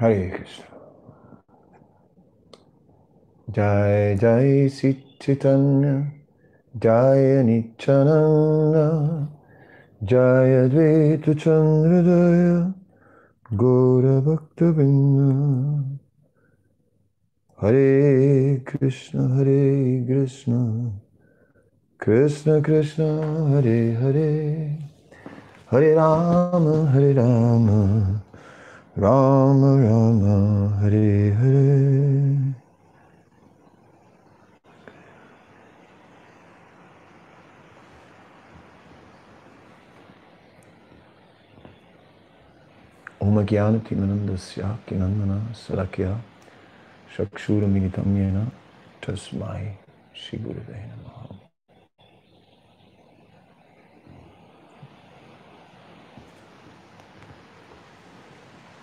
Hare Krishna. Jai Jai Sri Chaitanya Jai Nityananda. Jaya Dvaita Chandradaya. Gaura Bhakta Hare Krishna Hare Krishna. Krishna Krishna Hare Hare. Hare Rama Hare Rama Ram Ram Hare Hare ओम ज्ञान किनंद ओमज्ञानतिमनन्दस्याकिनन्दन सलख्या चक्षुरमिलितं येन श्री गुरुदेव नमः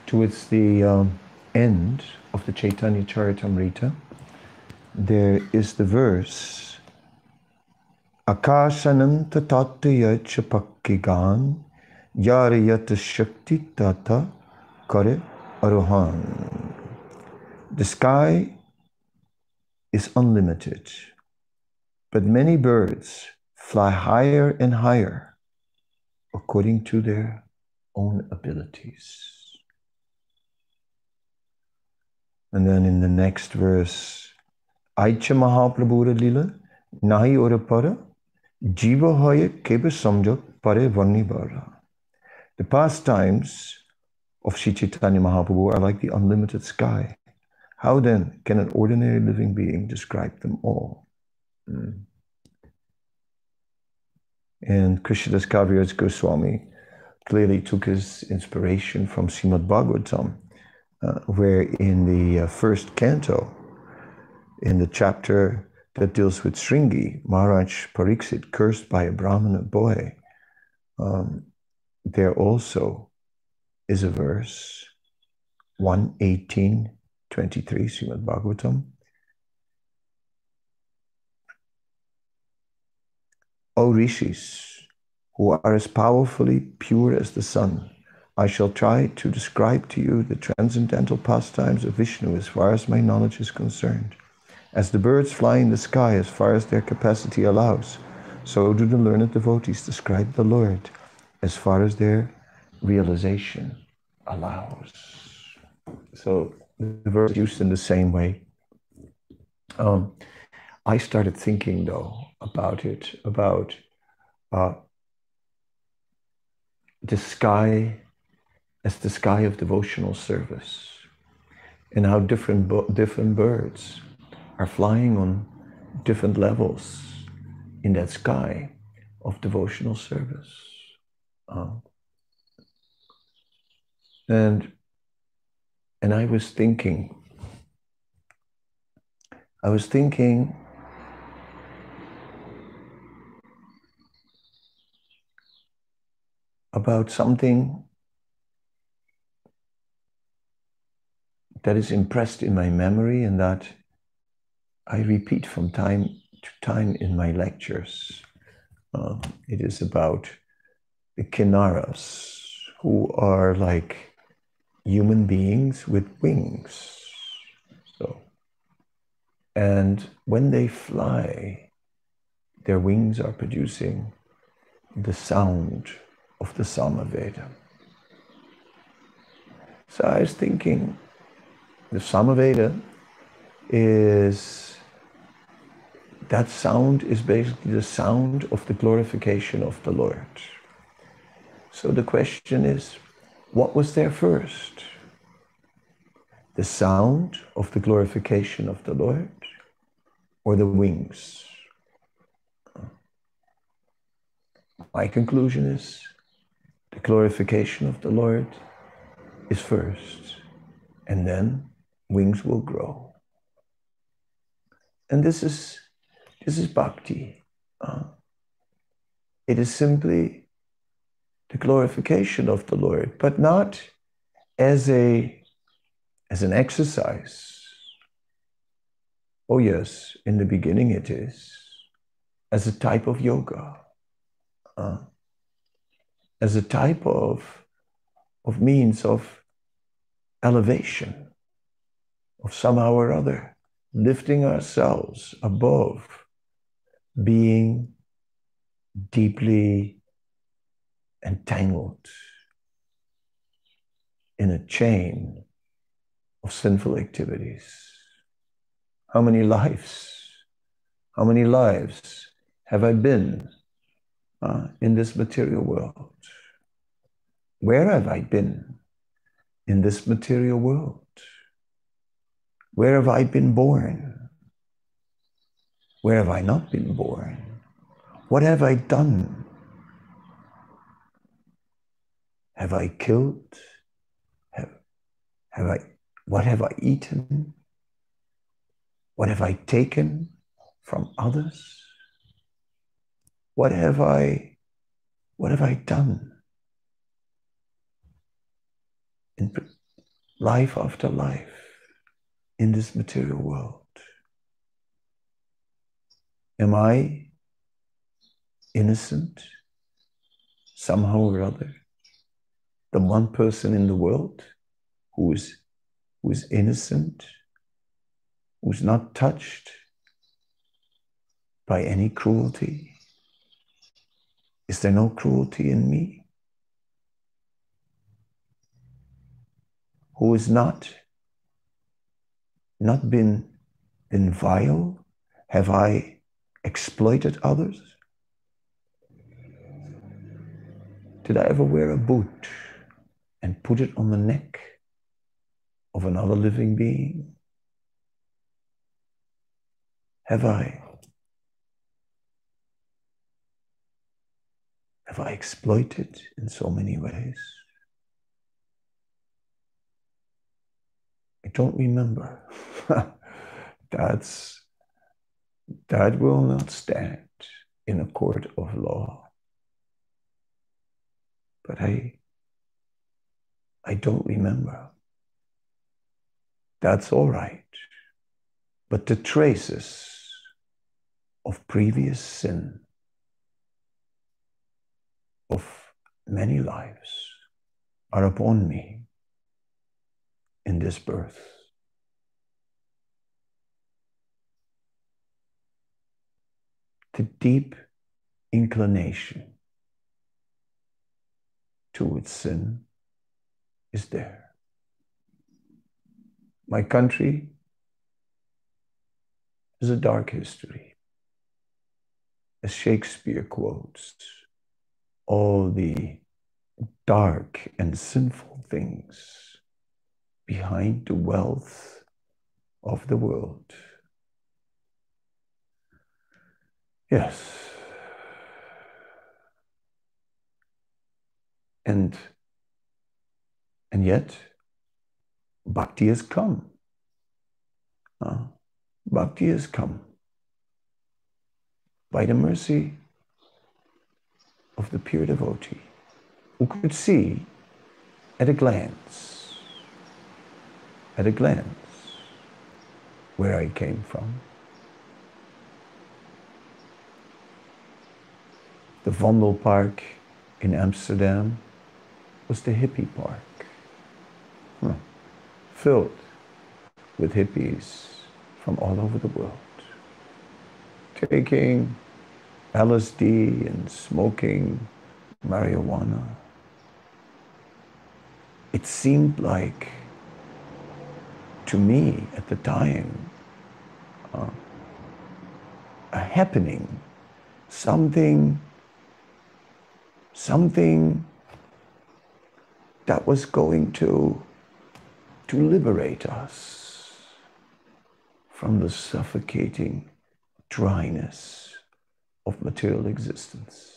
Towards the um, end of the Chaitanya Charitamrita, there is the verse Akashananta tattaya chapakkigan Yarayata Shakti Tata Kare Arohan. The sky is unlimited, but many birds fly higher and higher according to their own abilities. And then in the next verse, Aicha Mahaprabhura Lila, Nahi Orapara, Jiva Hoya Keba Samjak Pare Varnibara. The pastimes of Sri Chaitanya Mahaprabhu are like the unlimited sky. How then can an ordinary living being describe them all? Mm. And Krishnadas Kaviraj Goswami clearly took his inspiration from Srimad Bhagavatam, uh, where in the uh, first canto, in the chapter that deals with Sringi, Maharaj Pariksit, cursed by a Brahmana boy, um, there also is a verse 118 23 Srimad Bhagavatam. O rishis, who are as powerfully pure as the sun, I shall try to describe to you the transcendental pastimes of Vishnu as far as my knowledge is concerned. As the birds fly in the sky as far as their capacity allows, so do the learned devotees describe the Lord as far as their realization allows. So the verse used in the same way. Um, I started thinking though about it, about uh, the sky as the sky of devotional service, and how different different birds are flying on different levels in that sky of devotional service. Uh, and and I was thinking, I was thinking about something that is impressed in my memory and that I repeat from time to time in my lectures. Um, it is about the Kinnaras, who are like human beings with wings. So, and when they fly, their wings are producing the sound of the Samaveda. So I was thinking, the Samaveda is that sound is basically the sound of the glorification of the Lord. So the question is, what was there first? The sound of the glorification of the Lord or the wings? My conclusion is the glorification of the Lord is first, and then wings will grow. And this is this is bhakti. Uh, it is simply the glorification of the Lord, but not as a as an exercise. Oh yes, in the beginning it is as a type of yoga, uh, as a type of of means of elevation of somehow or other, lifting ourselves above being deeply entangled in a chain of sinful activities. How many lives, how many lives have I been uh, in this material world? Where have I been in this material world? Where have I been born? Where have I not been born? What have I done? Have I killed? Have, have I, what have I eaten? What have I taken from others? What have I, what have I done? In life after life in this material world. Am I innocent somehow or other? The one person in the world who is, who is innocent, who's not touched by any cruelty? Is there no cruelty in me? Who is not not been, vile? Have I exploited others? Did I ever wear a boot and put it on the neck of another living being? Have I? Have I exploited in so many ways? I don't remember. That's that will not stand in a court of law. But I I don't remember. That's all right. But the traces of previous sin, of many lives, are upon me in this birth. The deep inclination towards sin is there. My country has a dark history. As Shakespeare quotes, all the dark and sinful things behind the wealth of the world. Yes. And and yet bhakti has come. Uh, bhakti has come by the mercy of the pure devotee who could see at a glance at a glance where I came from. The Vondelpark in Amsterdam was the hippie park, huh. filled with hippies from all over the world, taking LSD and smoking marijuana. It seemed like to me at the time uh, a happening, something, something that was going to, to liberate us from the suffocating dryness of material existence.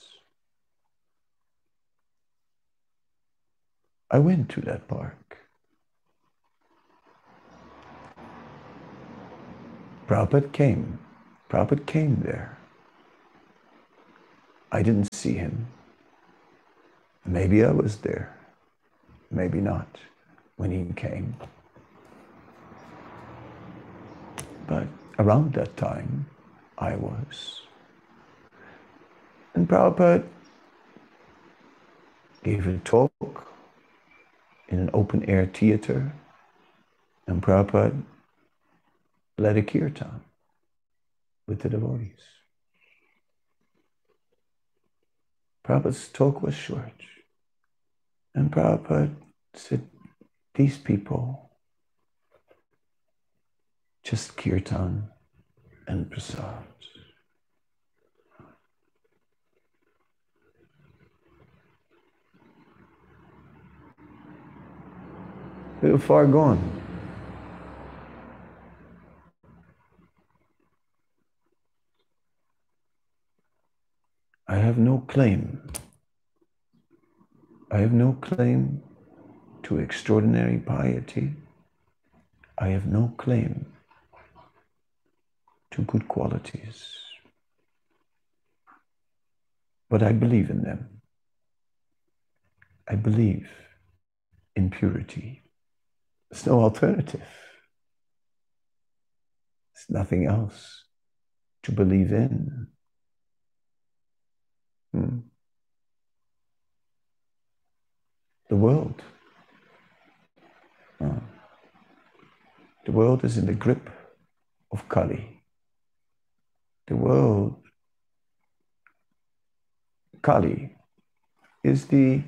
I went to that park. Prabhupada came. Prabhupada came there. I didn't see him. Maybe I was there. Maybe not when he came. But around that time, I was. And Prabhupada gave a talk in an open air theater And Prabhupada led a kirtan with the devotees. Prabhupada's talk was short. And Prabhupada said, These people just kirtan and prasad. They were far gone. I have no claim. I have no claim to extraordinary piety. I have no claim to good qualities. But I believe in them. I believe in purity. There's no alternative. There's nothing else to believe in. Hmm. The world. Oh. The world is in the grip of Kali. The world, Kali, is the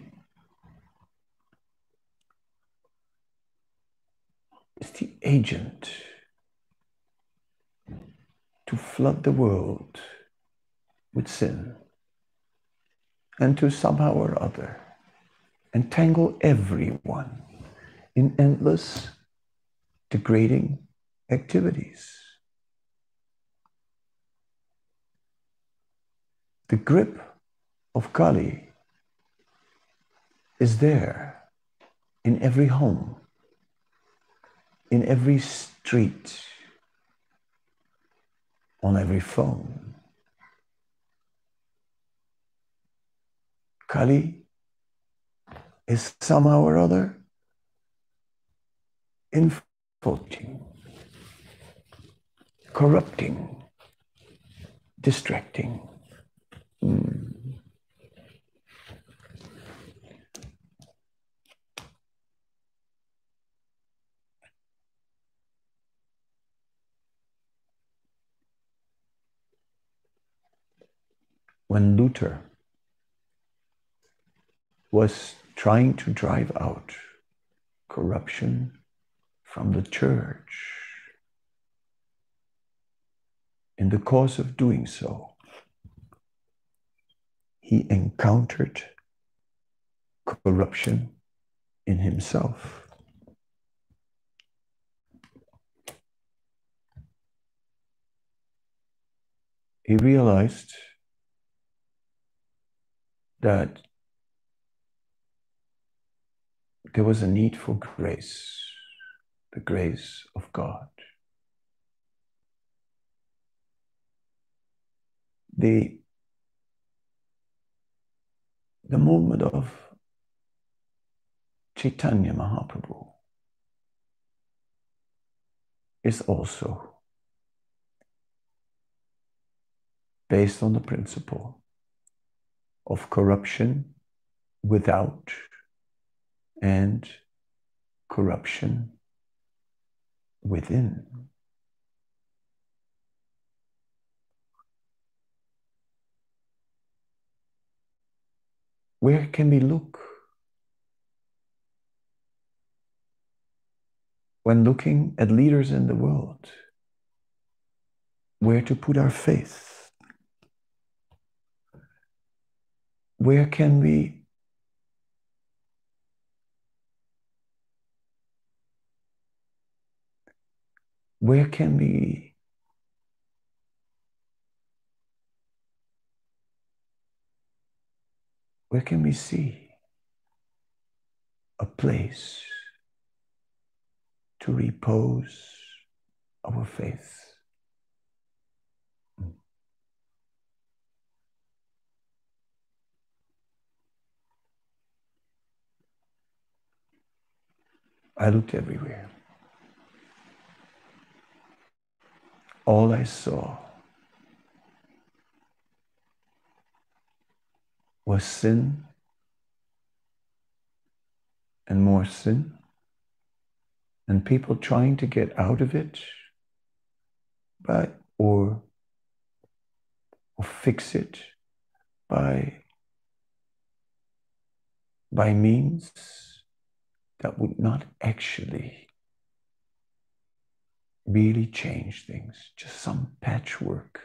is the agent to flood the world with sin and to somehow or other entangle everyone in endless degrading activities. The grip of Kali is there in every home, in every street, on every phone. Kali is somehow or other infiltrating, corrupting, distracting. Mm. When Luther was trying to drive out corruption from the church. In the course of doing so, he encountered corruption in himself. He realized that there was a need for grace, the grace of God. The, the movement of Chaitanya Mahaprabhu is also based on the principle of corruption without and corruption within. Where can we look? When looking at leaders in the world, where to put our faith? Where can we where can we where can we see a place to repose our faith I looked everywhere. All I saw was sin and more sin and people trying to get out of it by or or fix it by by means that would not actually really change things, just some patchwork.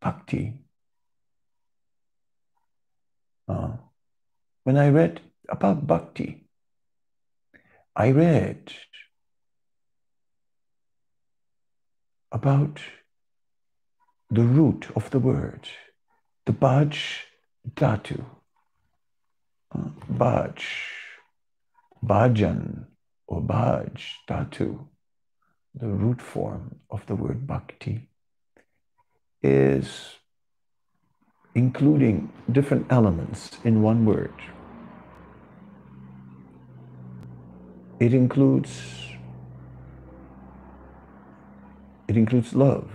Bhakti. Uh, when I read about bhakti, I read about the root of the word, the Baj Dhatu. Baj, Bhajan or Baj Dhatu, the root form of the word bhakti, is including different elements in one word. It includes it includes love.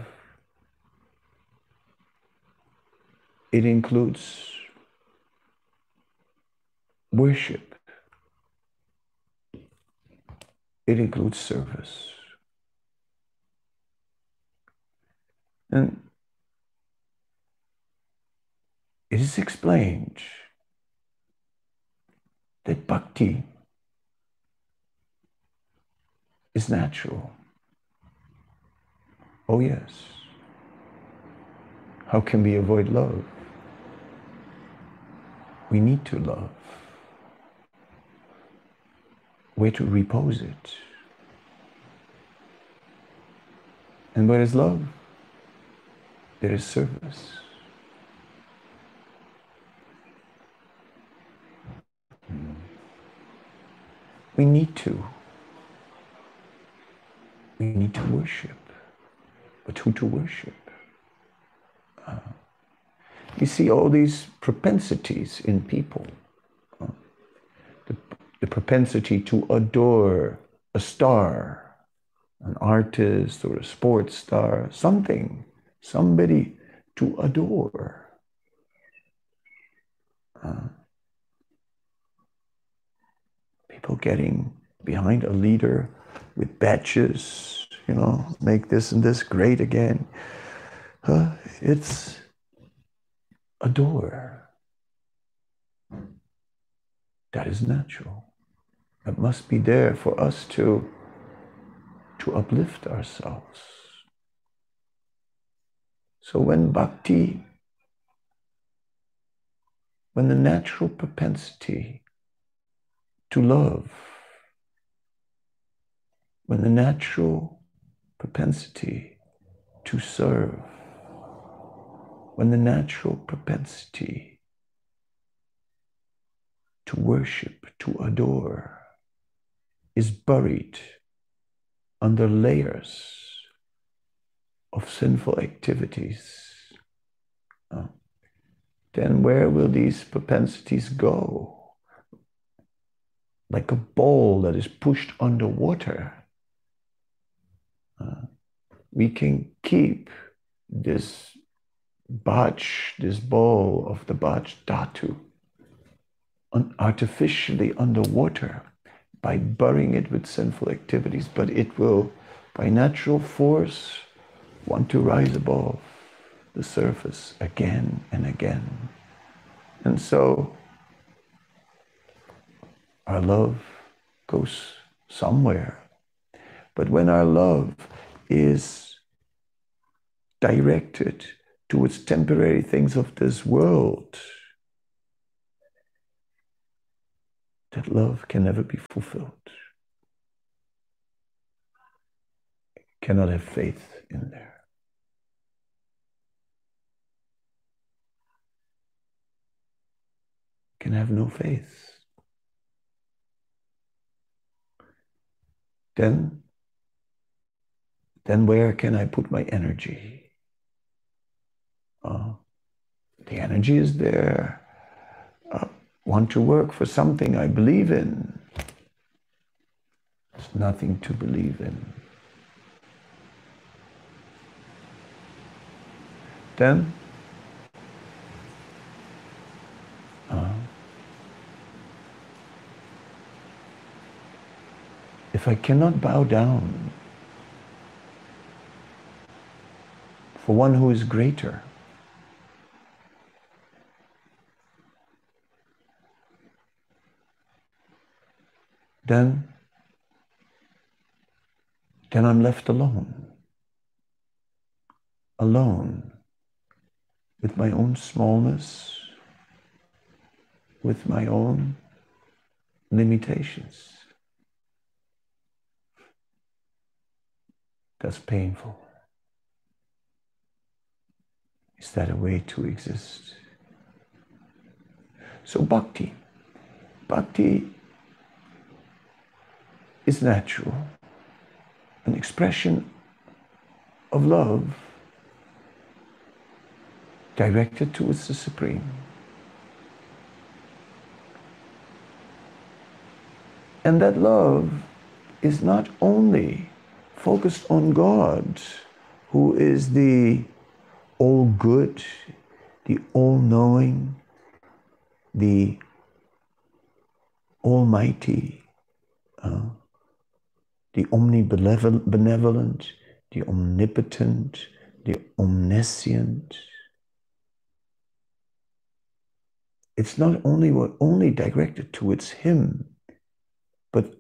It includes worship. It includes service. And it is explained that bhakti is natural. Oh, yes. How can we avoid love? We need to love. Where to repose it. And where is love? There is service. We need to. We need to worship. But who to worship? Uh, you see all these propensities in people. Uh, the, the propensity to adore a star, an artist or a sports star, something, somebody to adore. Uh, people getting behind a leader with badges, you know, make this and this great again. Uh, it's adore. That is natural. It must be there for us to, to uplift ourselves. So when bhakti, when the natural propensity to love, when the natural propensity to serve, when the natural propensity to worship, to adore, is buried under layers of sinful activities, uh, then where will these propensities go? like a ball that is pushed underwater. Uh, we can keep this baj, this ball of the baj dhatu, un- artificially underwater by burying it with sinful activities, but it will, by natural force, want to rise above the surface again and again. And so our love goes somewhere. But when our love is directed towards temporary things of this world, that love can never be fulfilled. Cannot have faith in there. Can have no faith. then then where can I put my energy? Uh, the energy is there want to work for something I believe in. There's nothing to believe in. Then, uh, if I cannot bow down for one who is greater, then, then I'm left alone. Alone with my own smallness, with my own limitations. That's painful. Is that a way to exist? So, bhakti. Bhakti is natural, an expression of love directed towards the Supreme. And that love is not only focused on God, who is the all good, the all knowing, the almighty, uh, the omnibenevolent, the omnipotent, the omniscient. It's not only only directed towards him, but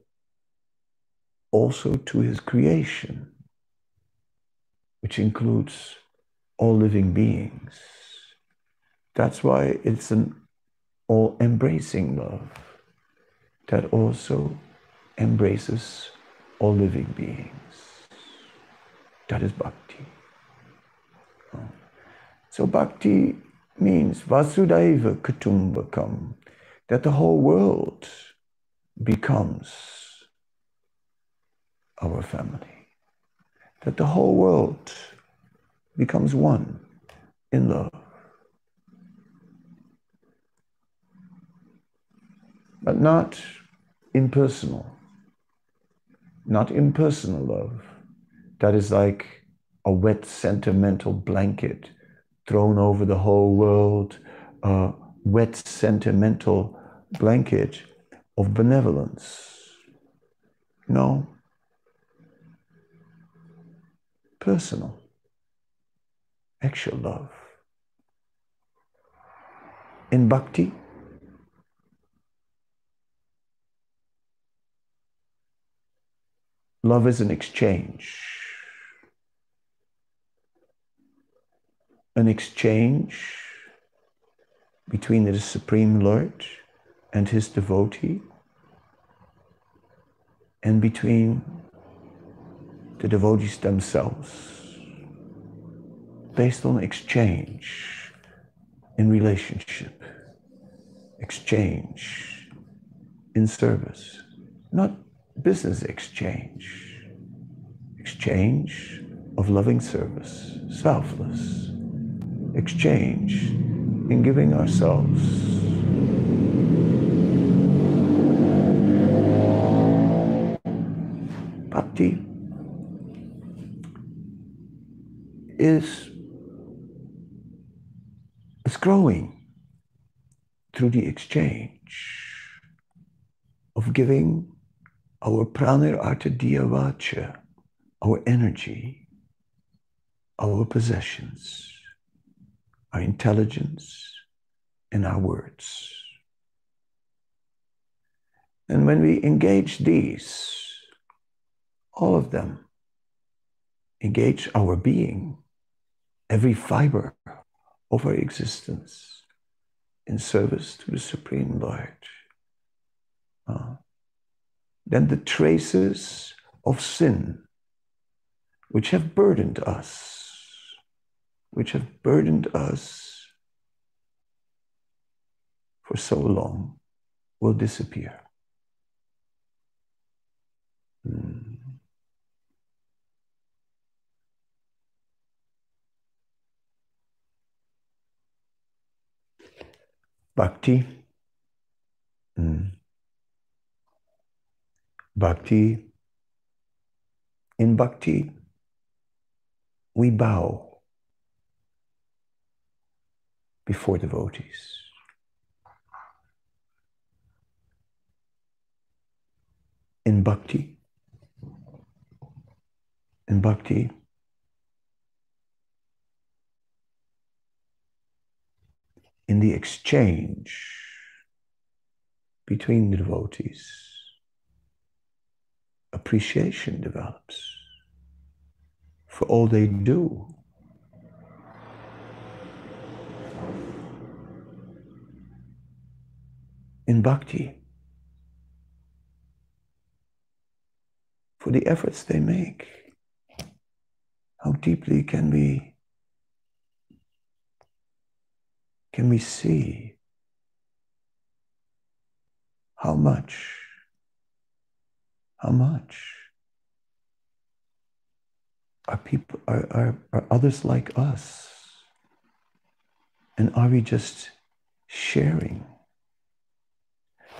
also to his creation, which includes all living beings. That's why it's an all embracing love that also embraces all living beings. That is bhakti. So, bhakti means Vasudhaiva Kutumbakam, that the whole world becomes our family, that the whole world becomes one in love. But not impersonal, not impersonal love. That is like a wet sentimental blanket thrown over the whole world, a wet sentimental blanket of benevolence. No. Personal actual love. In bhakti, love is an exchange. An exchange between the Supreme Lord and his devotee, and between the devotees themselves based on exchange in relationship, exchange in service, not business exchange, exchange of loving service, selfless, exchange in giving ourselves. Bhakti is is growing through the exchange of giving our pranir diya vacha, our energy, our possessions, our intelligence, and our words. And when we engage these, all of them engage our being, every fiber of our existence in service to the Supreme Lord. Uh, then the traces of sin which have burdened us, which have burdened us for so long, will disappear. Hmm. Bhakti. Mm. Bhakti. In bhakti, we bow before devotees. In bhakti, in bhakti, in the exchange between the devotees, appreciation develops for all they do. In bhakti, for the efforts they make. How deeply can we can we see how much how much are people are, are, are others like us and are we just sharing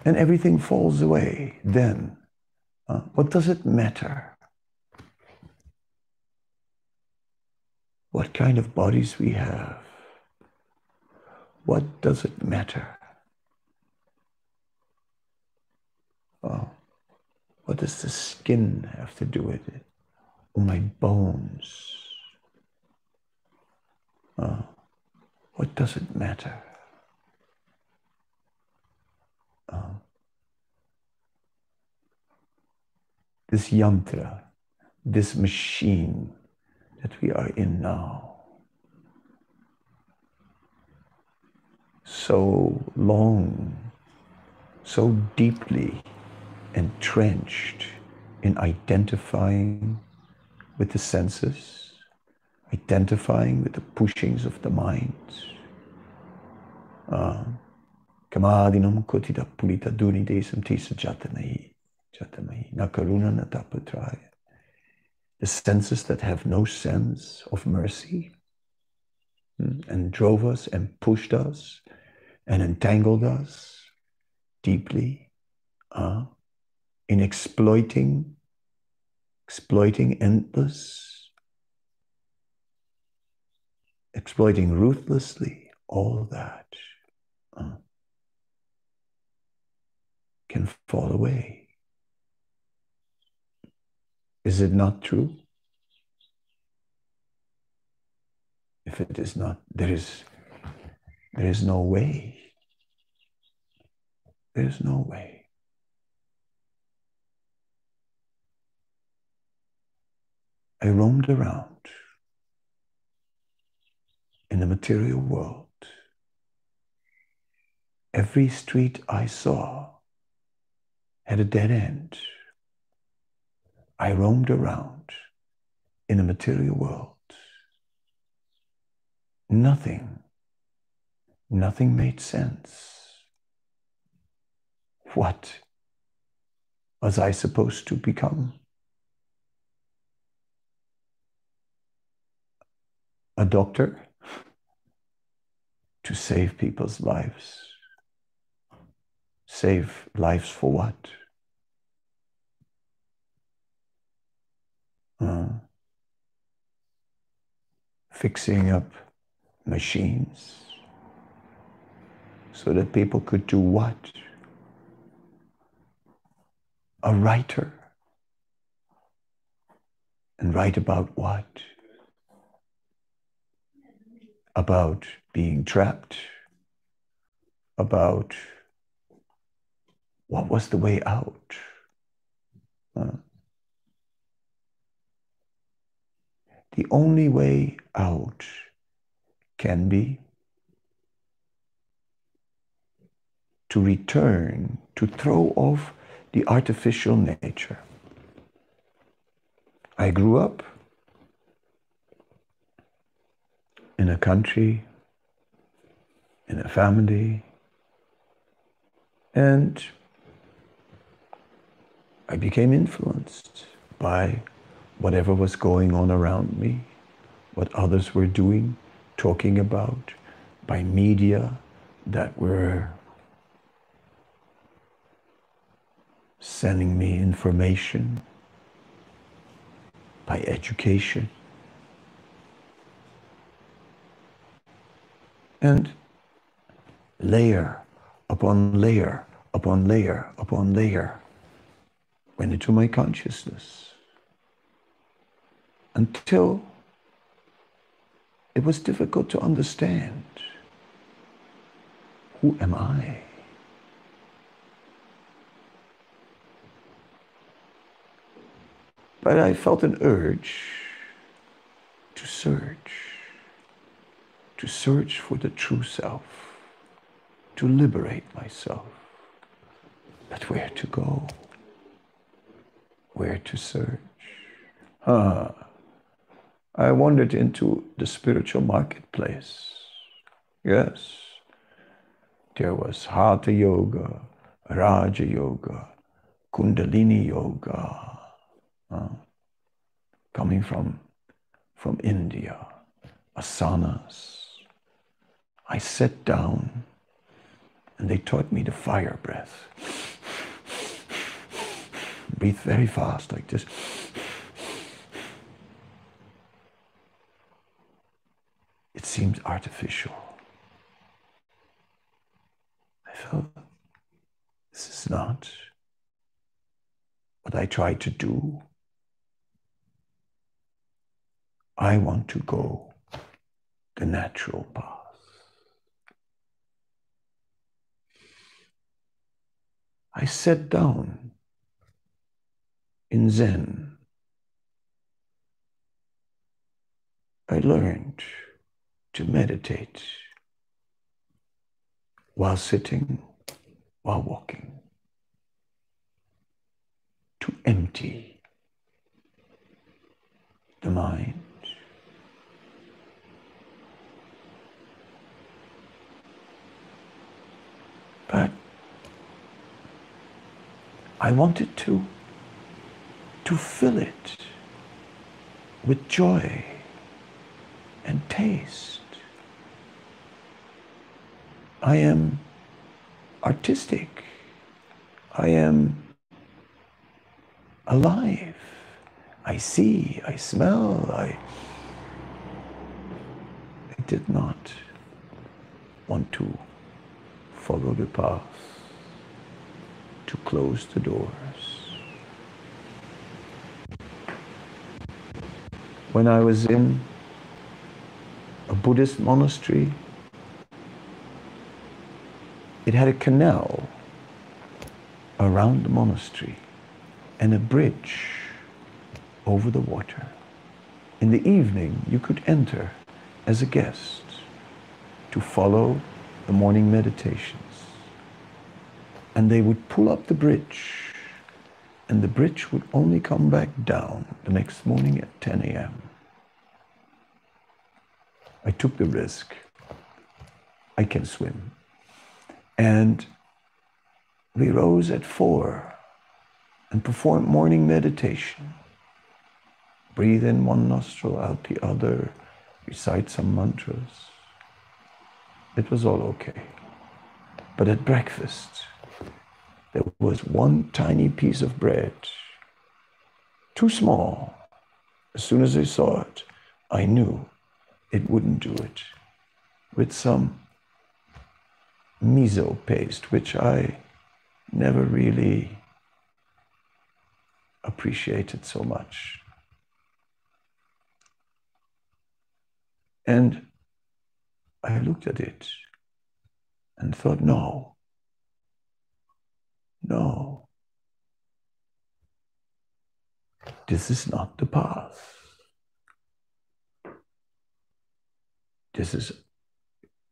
and everything falls away then uh, what does it matter? What kind of bodies we have? What does it matter? Oh, what does the skin have to do with it? Or my bones? Oh, what does it matter? Oh. this yantra, this machine that we are in now. So long, so deeply entrenched in identifying with the senses, identifying with the pushings of the mind. Ah, kamadinam kotita pulita duni desam tisa jatanahi. Nakaruna Nataputraya. The senses that have no sense of mercy hmm, and drove us and pushed us and entangled us deeply uh, in exploiting, exploiting endless, exploiting ruthlessly, all that uh, can fall away. Is it not true? If it is not, there is, there is no way. There is no way. I roamed around in the material world. Every street I saw had a dead end. I roamed around in a material world. Nothing, nothing made sense. What was I supposed to become? A doctor to save people's lives. Save lives for what? uh, fixing up machines so that people could do what? A writer. And write about what? About being trapped, about what was the way out. The only way out can be to return, to throw off the artificial nature. I grew up in a country, in a family, and I became influenced by whatever was going on around me, what others were doing, talking about, by media that were sending me information, by education. And layer upon layer upon layer upon layer went into my consciousness. until it was difficult to understand who am I? But I felt an urge to search, to search for the true self, to liberate myself. But where to go? Where to search? Ah, I wandered into the spiritual marketplace. Yes, there was Hatha Yoga, Raja Yoga, Kundalini Yoga, coming from, from India, asanas. I sat down and they taught me the fire breath. Breathe very fast like this. It seems artificial. I felt this is not what I try to do. I want to go the natural path. I sat down in Zen. I learned to meditate while sitting, while walking, to empty the mind. But I wanted to, to fill it with joy and taste. I am artistic. I am alive. I see, I smell, I, I did not want to follow the path, to close the doors. When I was in a Buddhist monastery, it had a canal around the monastery and a bridge over the water. In the evening, you could enter as a guest to follow the morning meditations. And they would pull up the bridge, and the bridge would only come back down the next morning at 10 a.m. I took the risk. I can swim. And we rose at four and performed morning meditation. Breathe in one nostril, out the other, recite some mantras. It was all okay. But at breakfast, there was one tiny piece of bread, too small. As soon as I saw it, I knew it wouldn't do it. With some miso paste, which I never really appreciated so much. And I looked at it and thought, no, no, this is not the path. This is,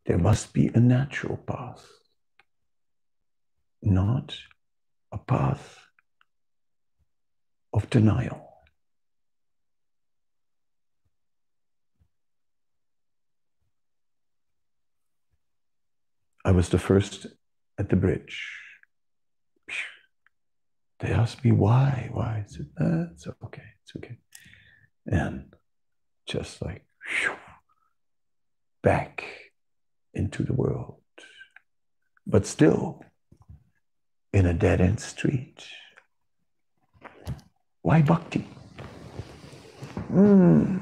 there must be a natural path, not a path of denial. I was the first at the bridge. They asked me why, why. I said, ah, it's okay, it's okay. And just like whew, back into the world. But still in a dead end street. Why bhakti? Mm.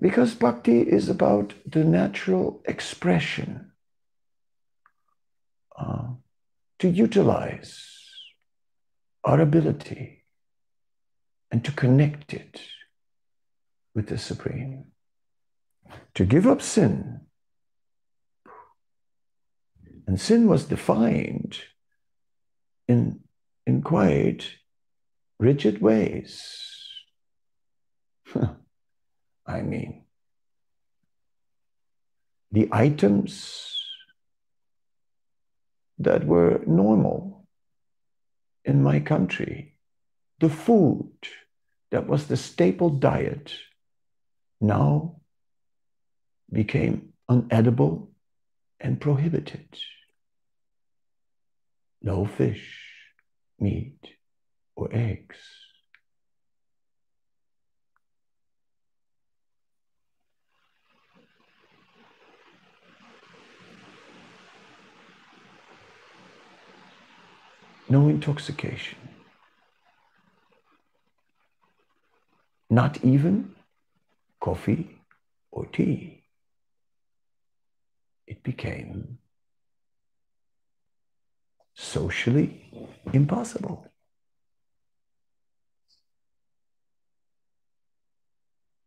Because bhakti is about the natural expression uh, to utilize our ability and to connect it with the Supreme. To give up sin. And sin was defined in, in quite rigid ways. I mean, the items that were normal in my country, the food that was the staple diet, now became unedible and prohibited. No fish, meat, or eggs. No intoxication. Not even coffee or tea. It became socially impossible.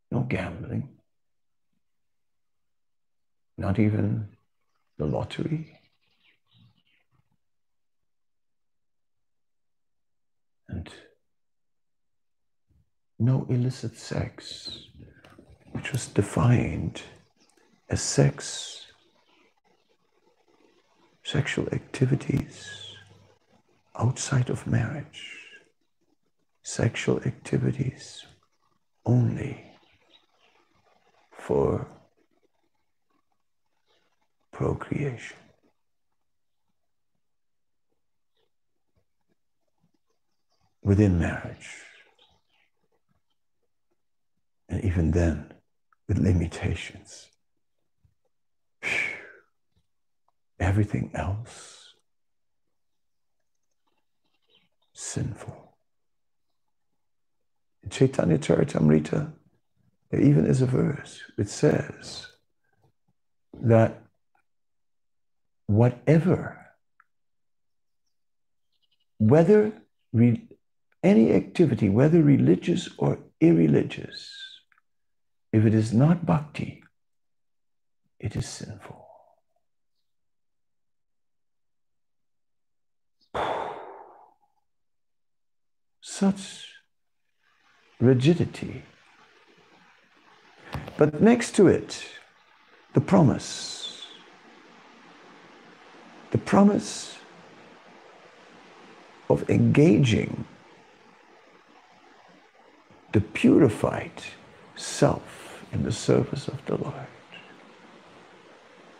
No gambling, not even the lottery. And no illicit sex, which was defined as sex, sexual activities outside of marriage, sexual activities only for procreation. Within marriage. And even then, with limitations. Everything else sinful. In Chaitanya Charitamrita, there even is a verse which says that whatever, whether re, any activity, whether religious or irreligious, if it is not bhakti, it is sinful. Such rigidity. But next to it, the promise. The promise of engaging the purified self in the service of the Lord.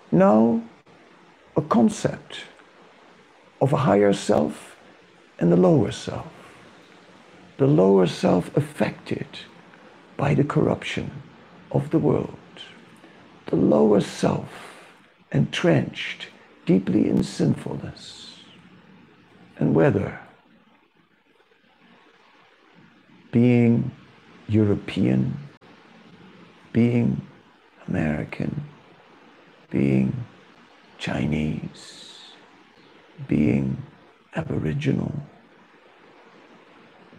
Now, a concept of a higher self and the lower self. The lower self affected by the corruption of the world. The lower self entrenched deeply in sinfulness. And whether being European, being American, being Chinese, being Aboriginal,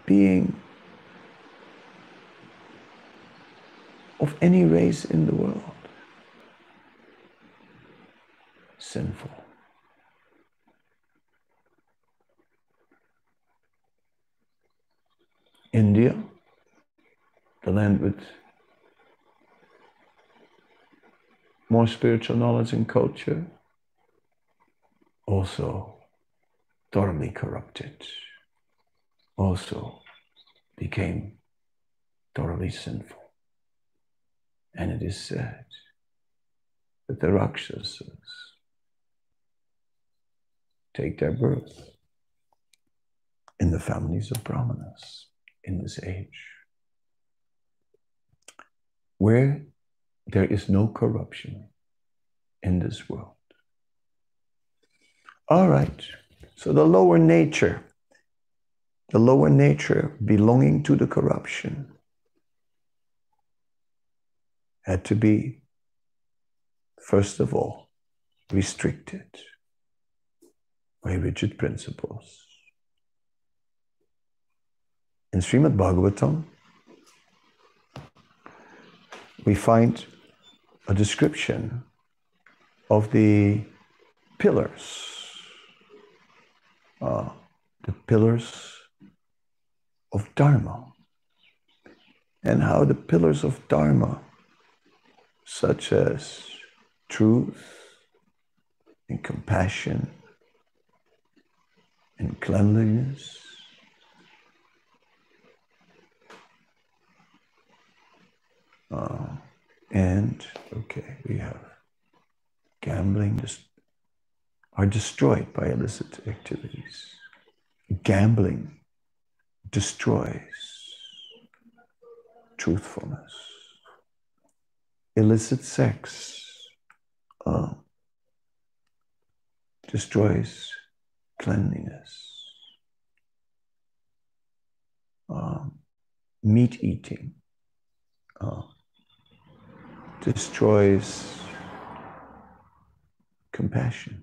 being of any race in the world sinful. India, the land with more spiritual knowledge and culture, also thoroughly corrupted, also became thoroughly sinful. And it is said that the Rakshasas take their birth in the families of Brahmanas in this age, where there is no corruption in this world. All right, so the lower nature, the lower nature belonging to the corruption had to be, first of all, restricted by rigid principles. in Srimad Bhagavatam, we find a description of the pillars, uh, the pillars of Dharma, and how the pillars of Dharma, such as truth and compassion and cleanliness, uh, and okay, we have gambling are destroyed by illicit activities. Gambling destroys truthfulness. Illicit sex uh, destroys cleanliness. Um, meat eating uh, destroys compassion.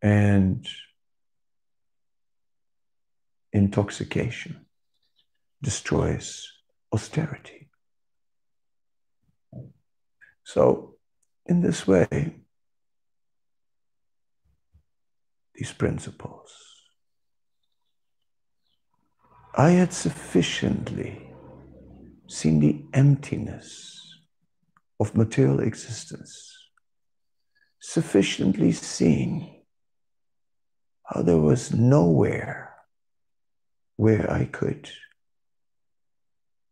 And intoxication destroys austerity. So, in this way, these principles, I had sufficiently seen the emptiness of material existence, sufficiently seen how there was nowhere where I could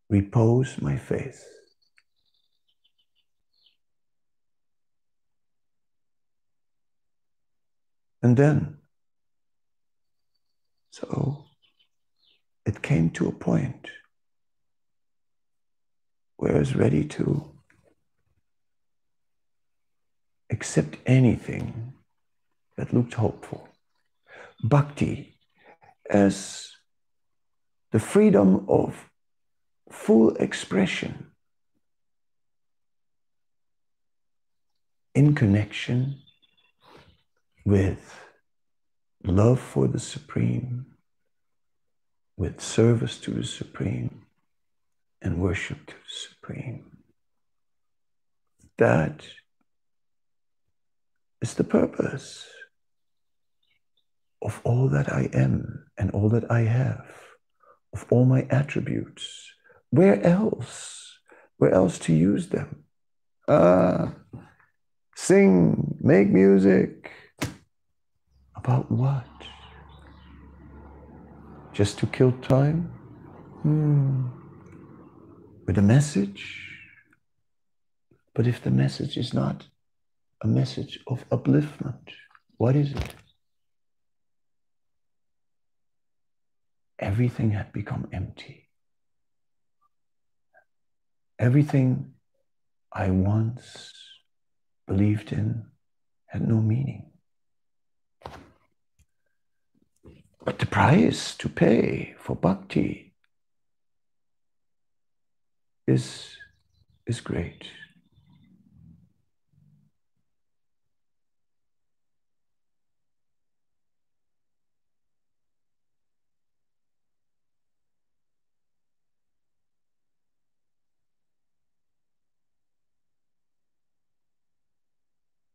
repose my faith. And then, so it came to a point where I was ready to accept anything that looked hopeful. Bhakti as the freedom of full expression in connection with love for the Supreme, with service to the Supreme, and worship to the Supreme. That is the purpose of all that I am and all that I have, of all my attributes. Where else? Where else to use them? Uh, sing, make music. About what? Just to kill time? Hmm. With a message? But if the message is not a message of upliftment, what is it? everything had become empty. Everything I once believed in had no meaning. But the price to pay for bhakti is, is great.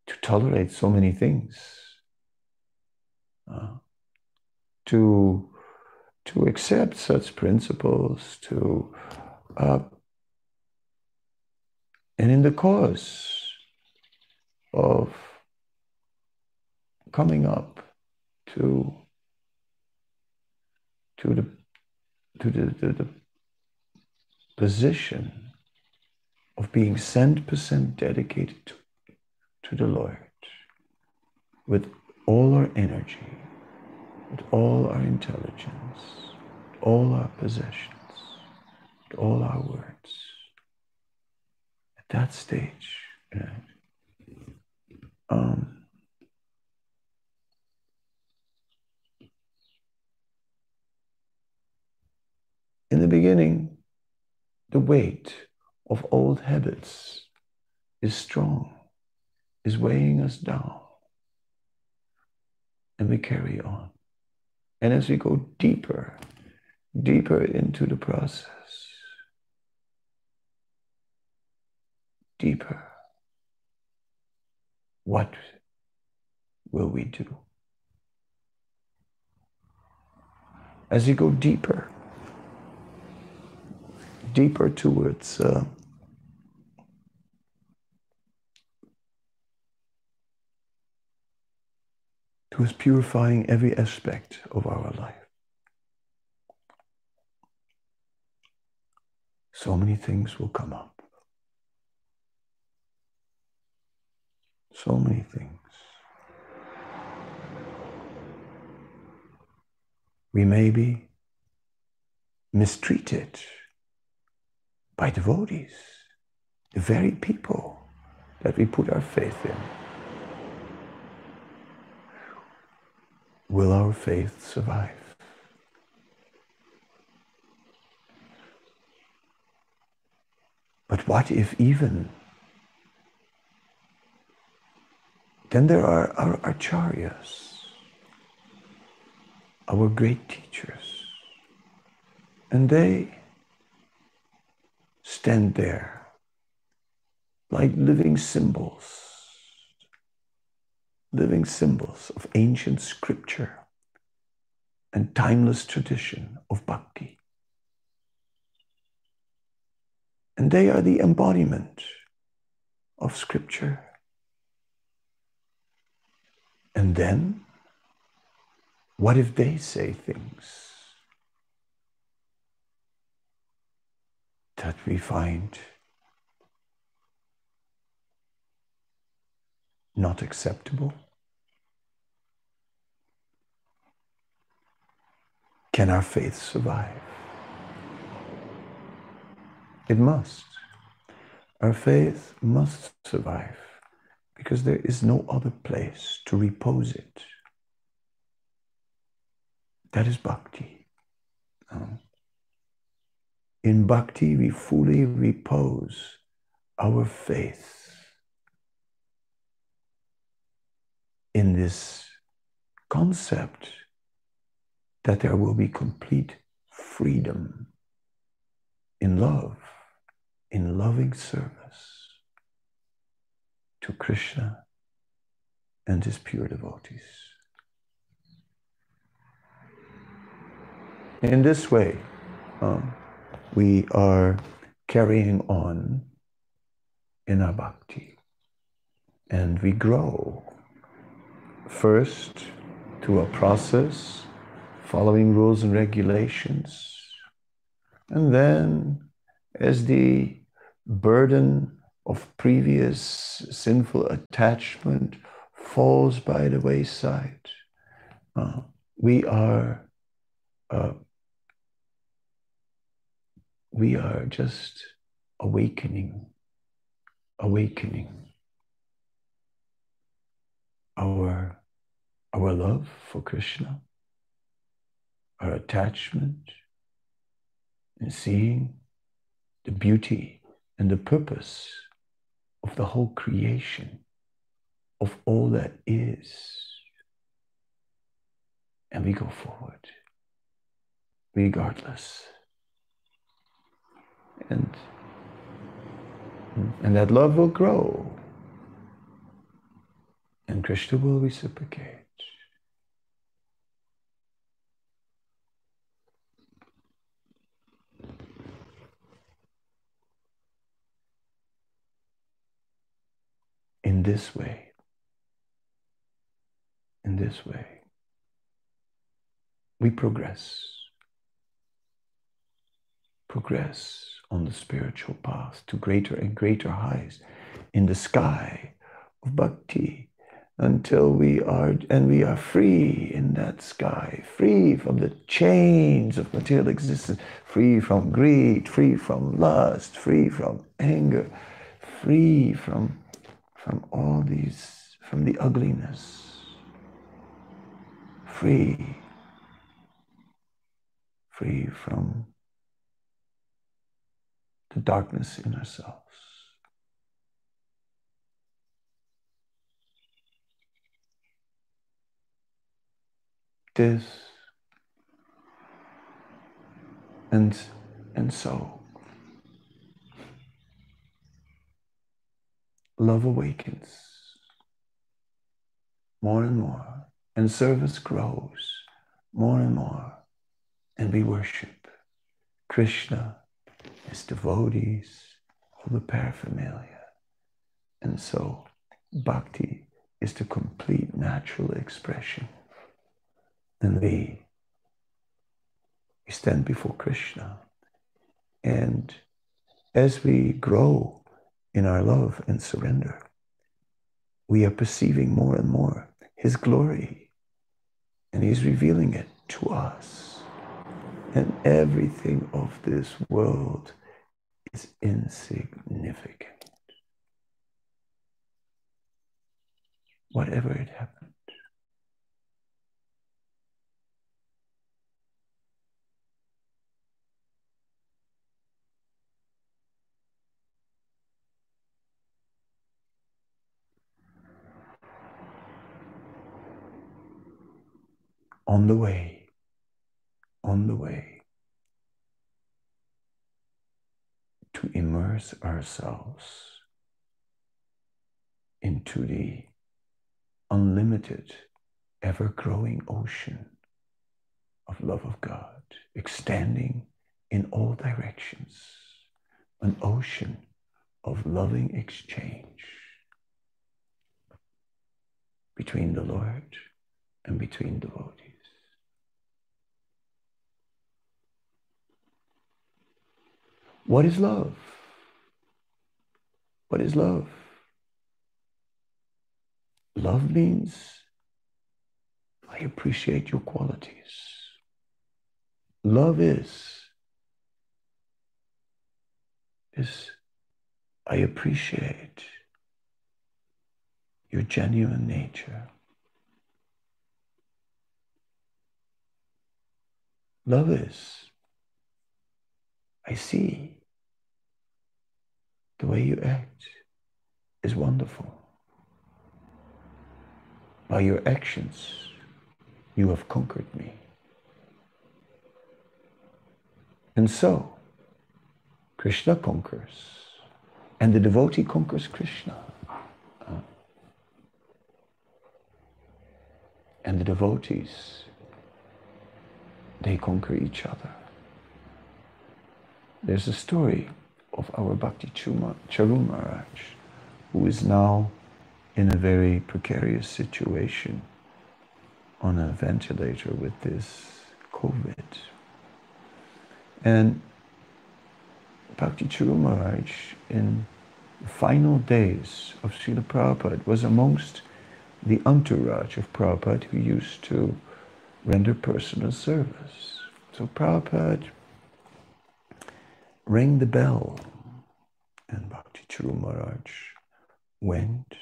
To tolerate so many things. Uh, to to accept such principles, to uh, and in the course of coming up to to the to the, the, the position of being 100% dedicated to to the Lord with all our energy, with all our intelligence, all our possessions, with all our words. At that stage, um, in the beginning, the weight of old habits is strong is weighing us down. And we carry on. And as we go deeper, deeper into the process, deeper, what will we do? As you go deeper, deeper towards uh, towards purifying every aspect of our life. So many things will come up. So many things. We may be mistreated by devotees, the very people that we put our faith in. Will our faith survive? But what if even then there are our acharyas, our great teachers, and they stand there like living symbols living symbols of ancient scripture and timeless tradition of bhakti. And they are the embodiment of scripture. And then, what if they say things that we find not acceptable? Can our faith survive? It must. Our faith must survive because there is no other place to repose it. That is bhakti. Um, in bhakti, we fully repose our faith in this concept that there will be complete freedom in love, in loving service to Krishna and his pure devotees. In this way, um, we are carrying on in our bhakti and we grow first through a process following rules and regulations. And then, as the burden of previous sinful attachment falls by the wayside, uh, we are uh, we are just awakening, awakening our our love for Krishna our attachment and seeing the beauty and the purpose of the whole creation, of all that is. And we go forward regardless. And, and that love will grow. And Krishna will reciprocate. In this way. In this way, we progress. Progress on the spiritual path to greater and greater heights in the sky of bhakti until we are and we are free in that sky free from the chains of material existence free from greed free from lust free from anger free from from all these, from the ugliness, free, free from the darkness in ourselves. this. And, and so, love awakens more and more, and service grows more and more, and we worship Krishna, his devotees, all the paraphernalia. And so, bhakti is the complete natural expression. And we, we stand before Krishna. And as we grow in our love and surrender, we are perceiving more and more His glory. And He's revealing it to us. And everything of this world is insignificant. Whatever it happened. On the way, on the way to immerse ourselves into the unlimited, ever growing ocean of love of God, extending in all directions, an ocean of loving exchange between the Lord and between devotees. What is love? What is love? Love means I appreciate your qualities. Love is is I appreciate your genuine nature. Love is I see the way you act is wonderful. By your actions, you have conquered me. And so, Krishna conquers, and the devotee conquers Krishna. And the devotees, they conquer each other. There's a story of our Bhakti Charu Maharaj, who is now in a very precarious situation on a ventilator with this COVID. And Bhakti Charu Maharaj, in the final days of Srila Prabhupada, was amongst the entourage of Prabhupada who used to render personal service. So Prabhupada rang the bell. And Bhakti Charu Maharaj went,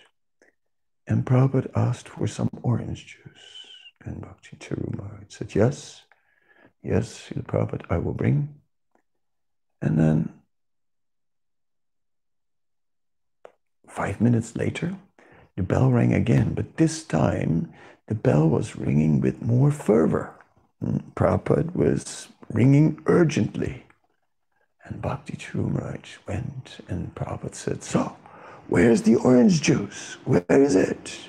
and Prabhupada asked for some orange juice. And Bhakti Charu Maharaj said, Yes, yes, Srila Prabhupada, I will bring. And then five minutes later, the bell rang again, but this time the bell was ringing with more fervor. Hmm, Prabhupada was ringing urgently. And Bhakti Maharaj went and Prabhupada said, So, where's the orange juice? Where is it?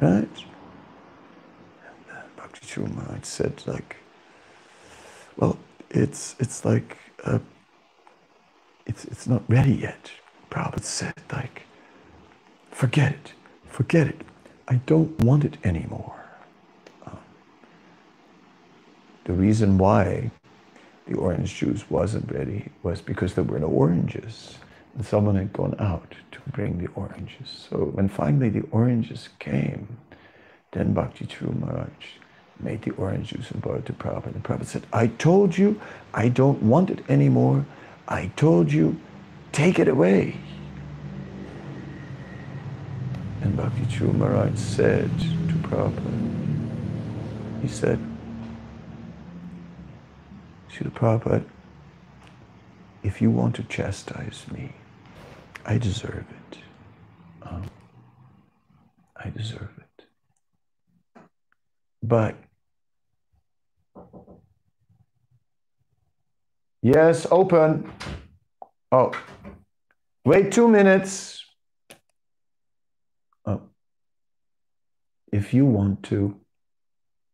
Right? And uh, Bhakti Maharaj said, like, well, it's it's like uh, it's it's not ready yet. Prabhupada said, like, forget it, forget it. I don't want it anymore. Um, the reason why the orange juice wasn't ready was because there were no oranges. And someone had gone out to bring the oranges. So when finally the oranges came, then Bhakti Charu Maharaj made the orange juice and brought it to Prabhupada. And Prabhupada said, I told you I don't want it anymore. I told you, take it away. And Bhakti Charu Maharaj said to Prabhupada, he said, Srila Prabhupada, if you want to chastise me, I deserve it. Um, I deserve it. But yes, open. Oh, wait two minutes. Oh, if you want to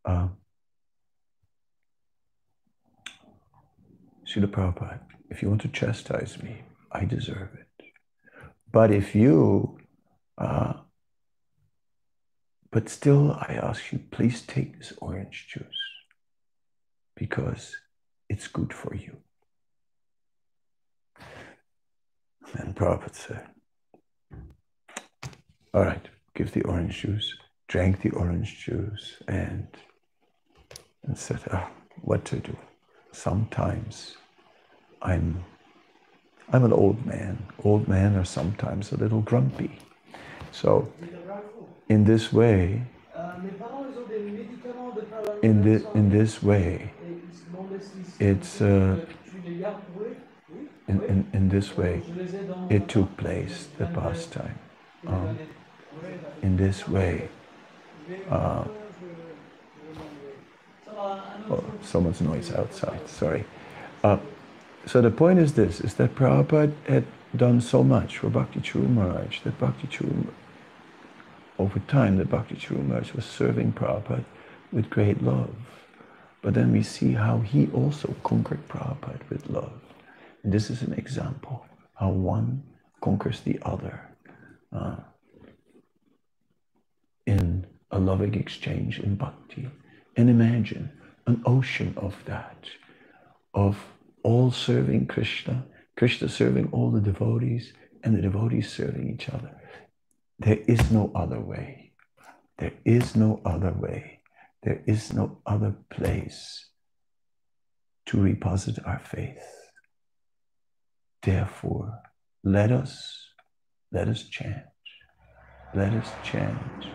uh, Srila Prabhupada, if you want to chastise me, I deserve it. But if you, uh, but still, I ask you, please take this orange juice because it's good for you. And Prabhupada said, All right, give the orange juice, drank the orange juice, and, and said, oh, What to do? Sometimes I'm I'm an old man. Old men are sometimes a little grumpy. So, in this way, in, the, in this way, it's uh, in, in, in this way, it took place, the pastime. Um, in this way, uh, oh, someone's noise outside, sorry. Uh, so the point is this, is that Prabhupada had done so much for Bhakti Charu Maharaj, that Bhakti Charu, over time, that Bhakti Charu Maharaj was serving Prabhupada with great love. But then we see how he also conquered Prabhupada with love. And this is an example how one conquers the other uh, in a loving exchange in bhakti. And imagine an ocean of that, of all serving Krishna, Krishna serving all the devotees, and the devotees serving each other. There is no other way. There is no other way. There is no other place to reposit our faith. Therefore, let us, let us chant, let us chant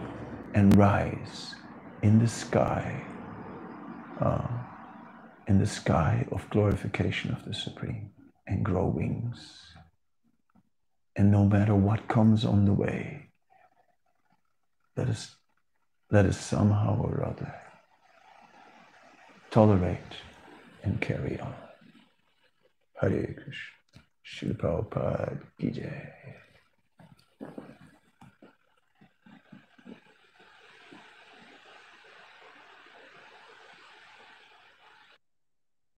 and rise in the sky, uh, in the sky of glorification of the Supreme and grow wings. And no matter what comes on the way, let us, let us somehow or other tolerate and carry on. Hare Krishna. Srila Prabhupada Ki.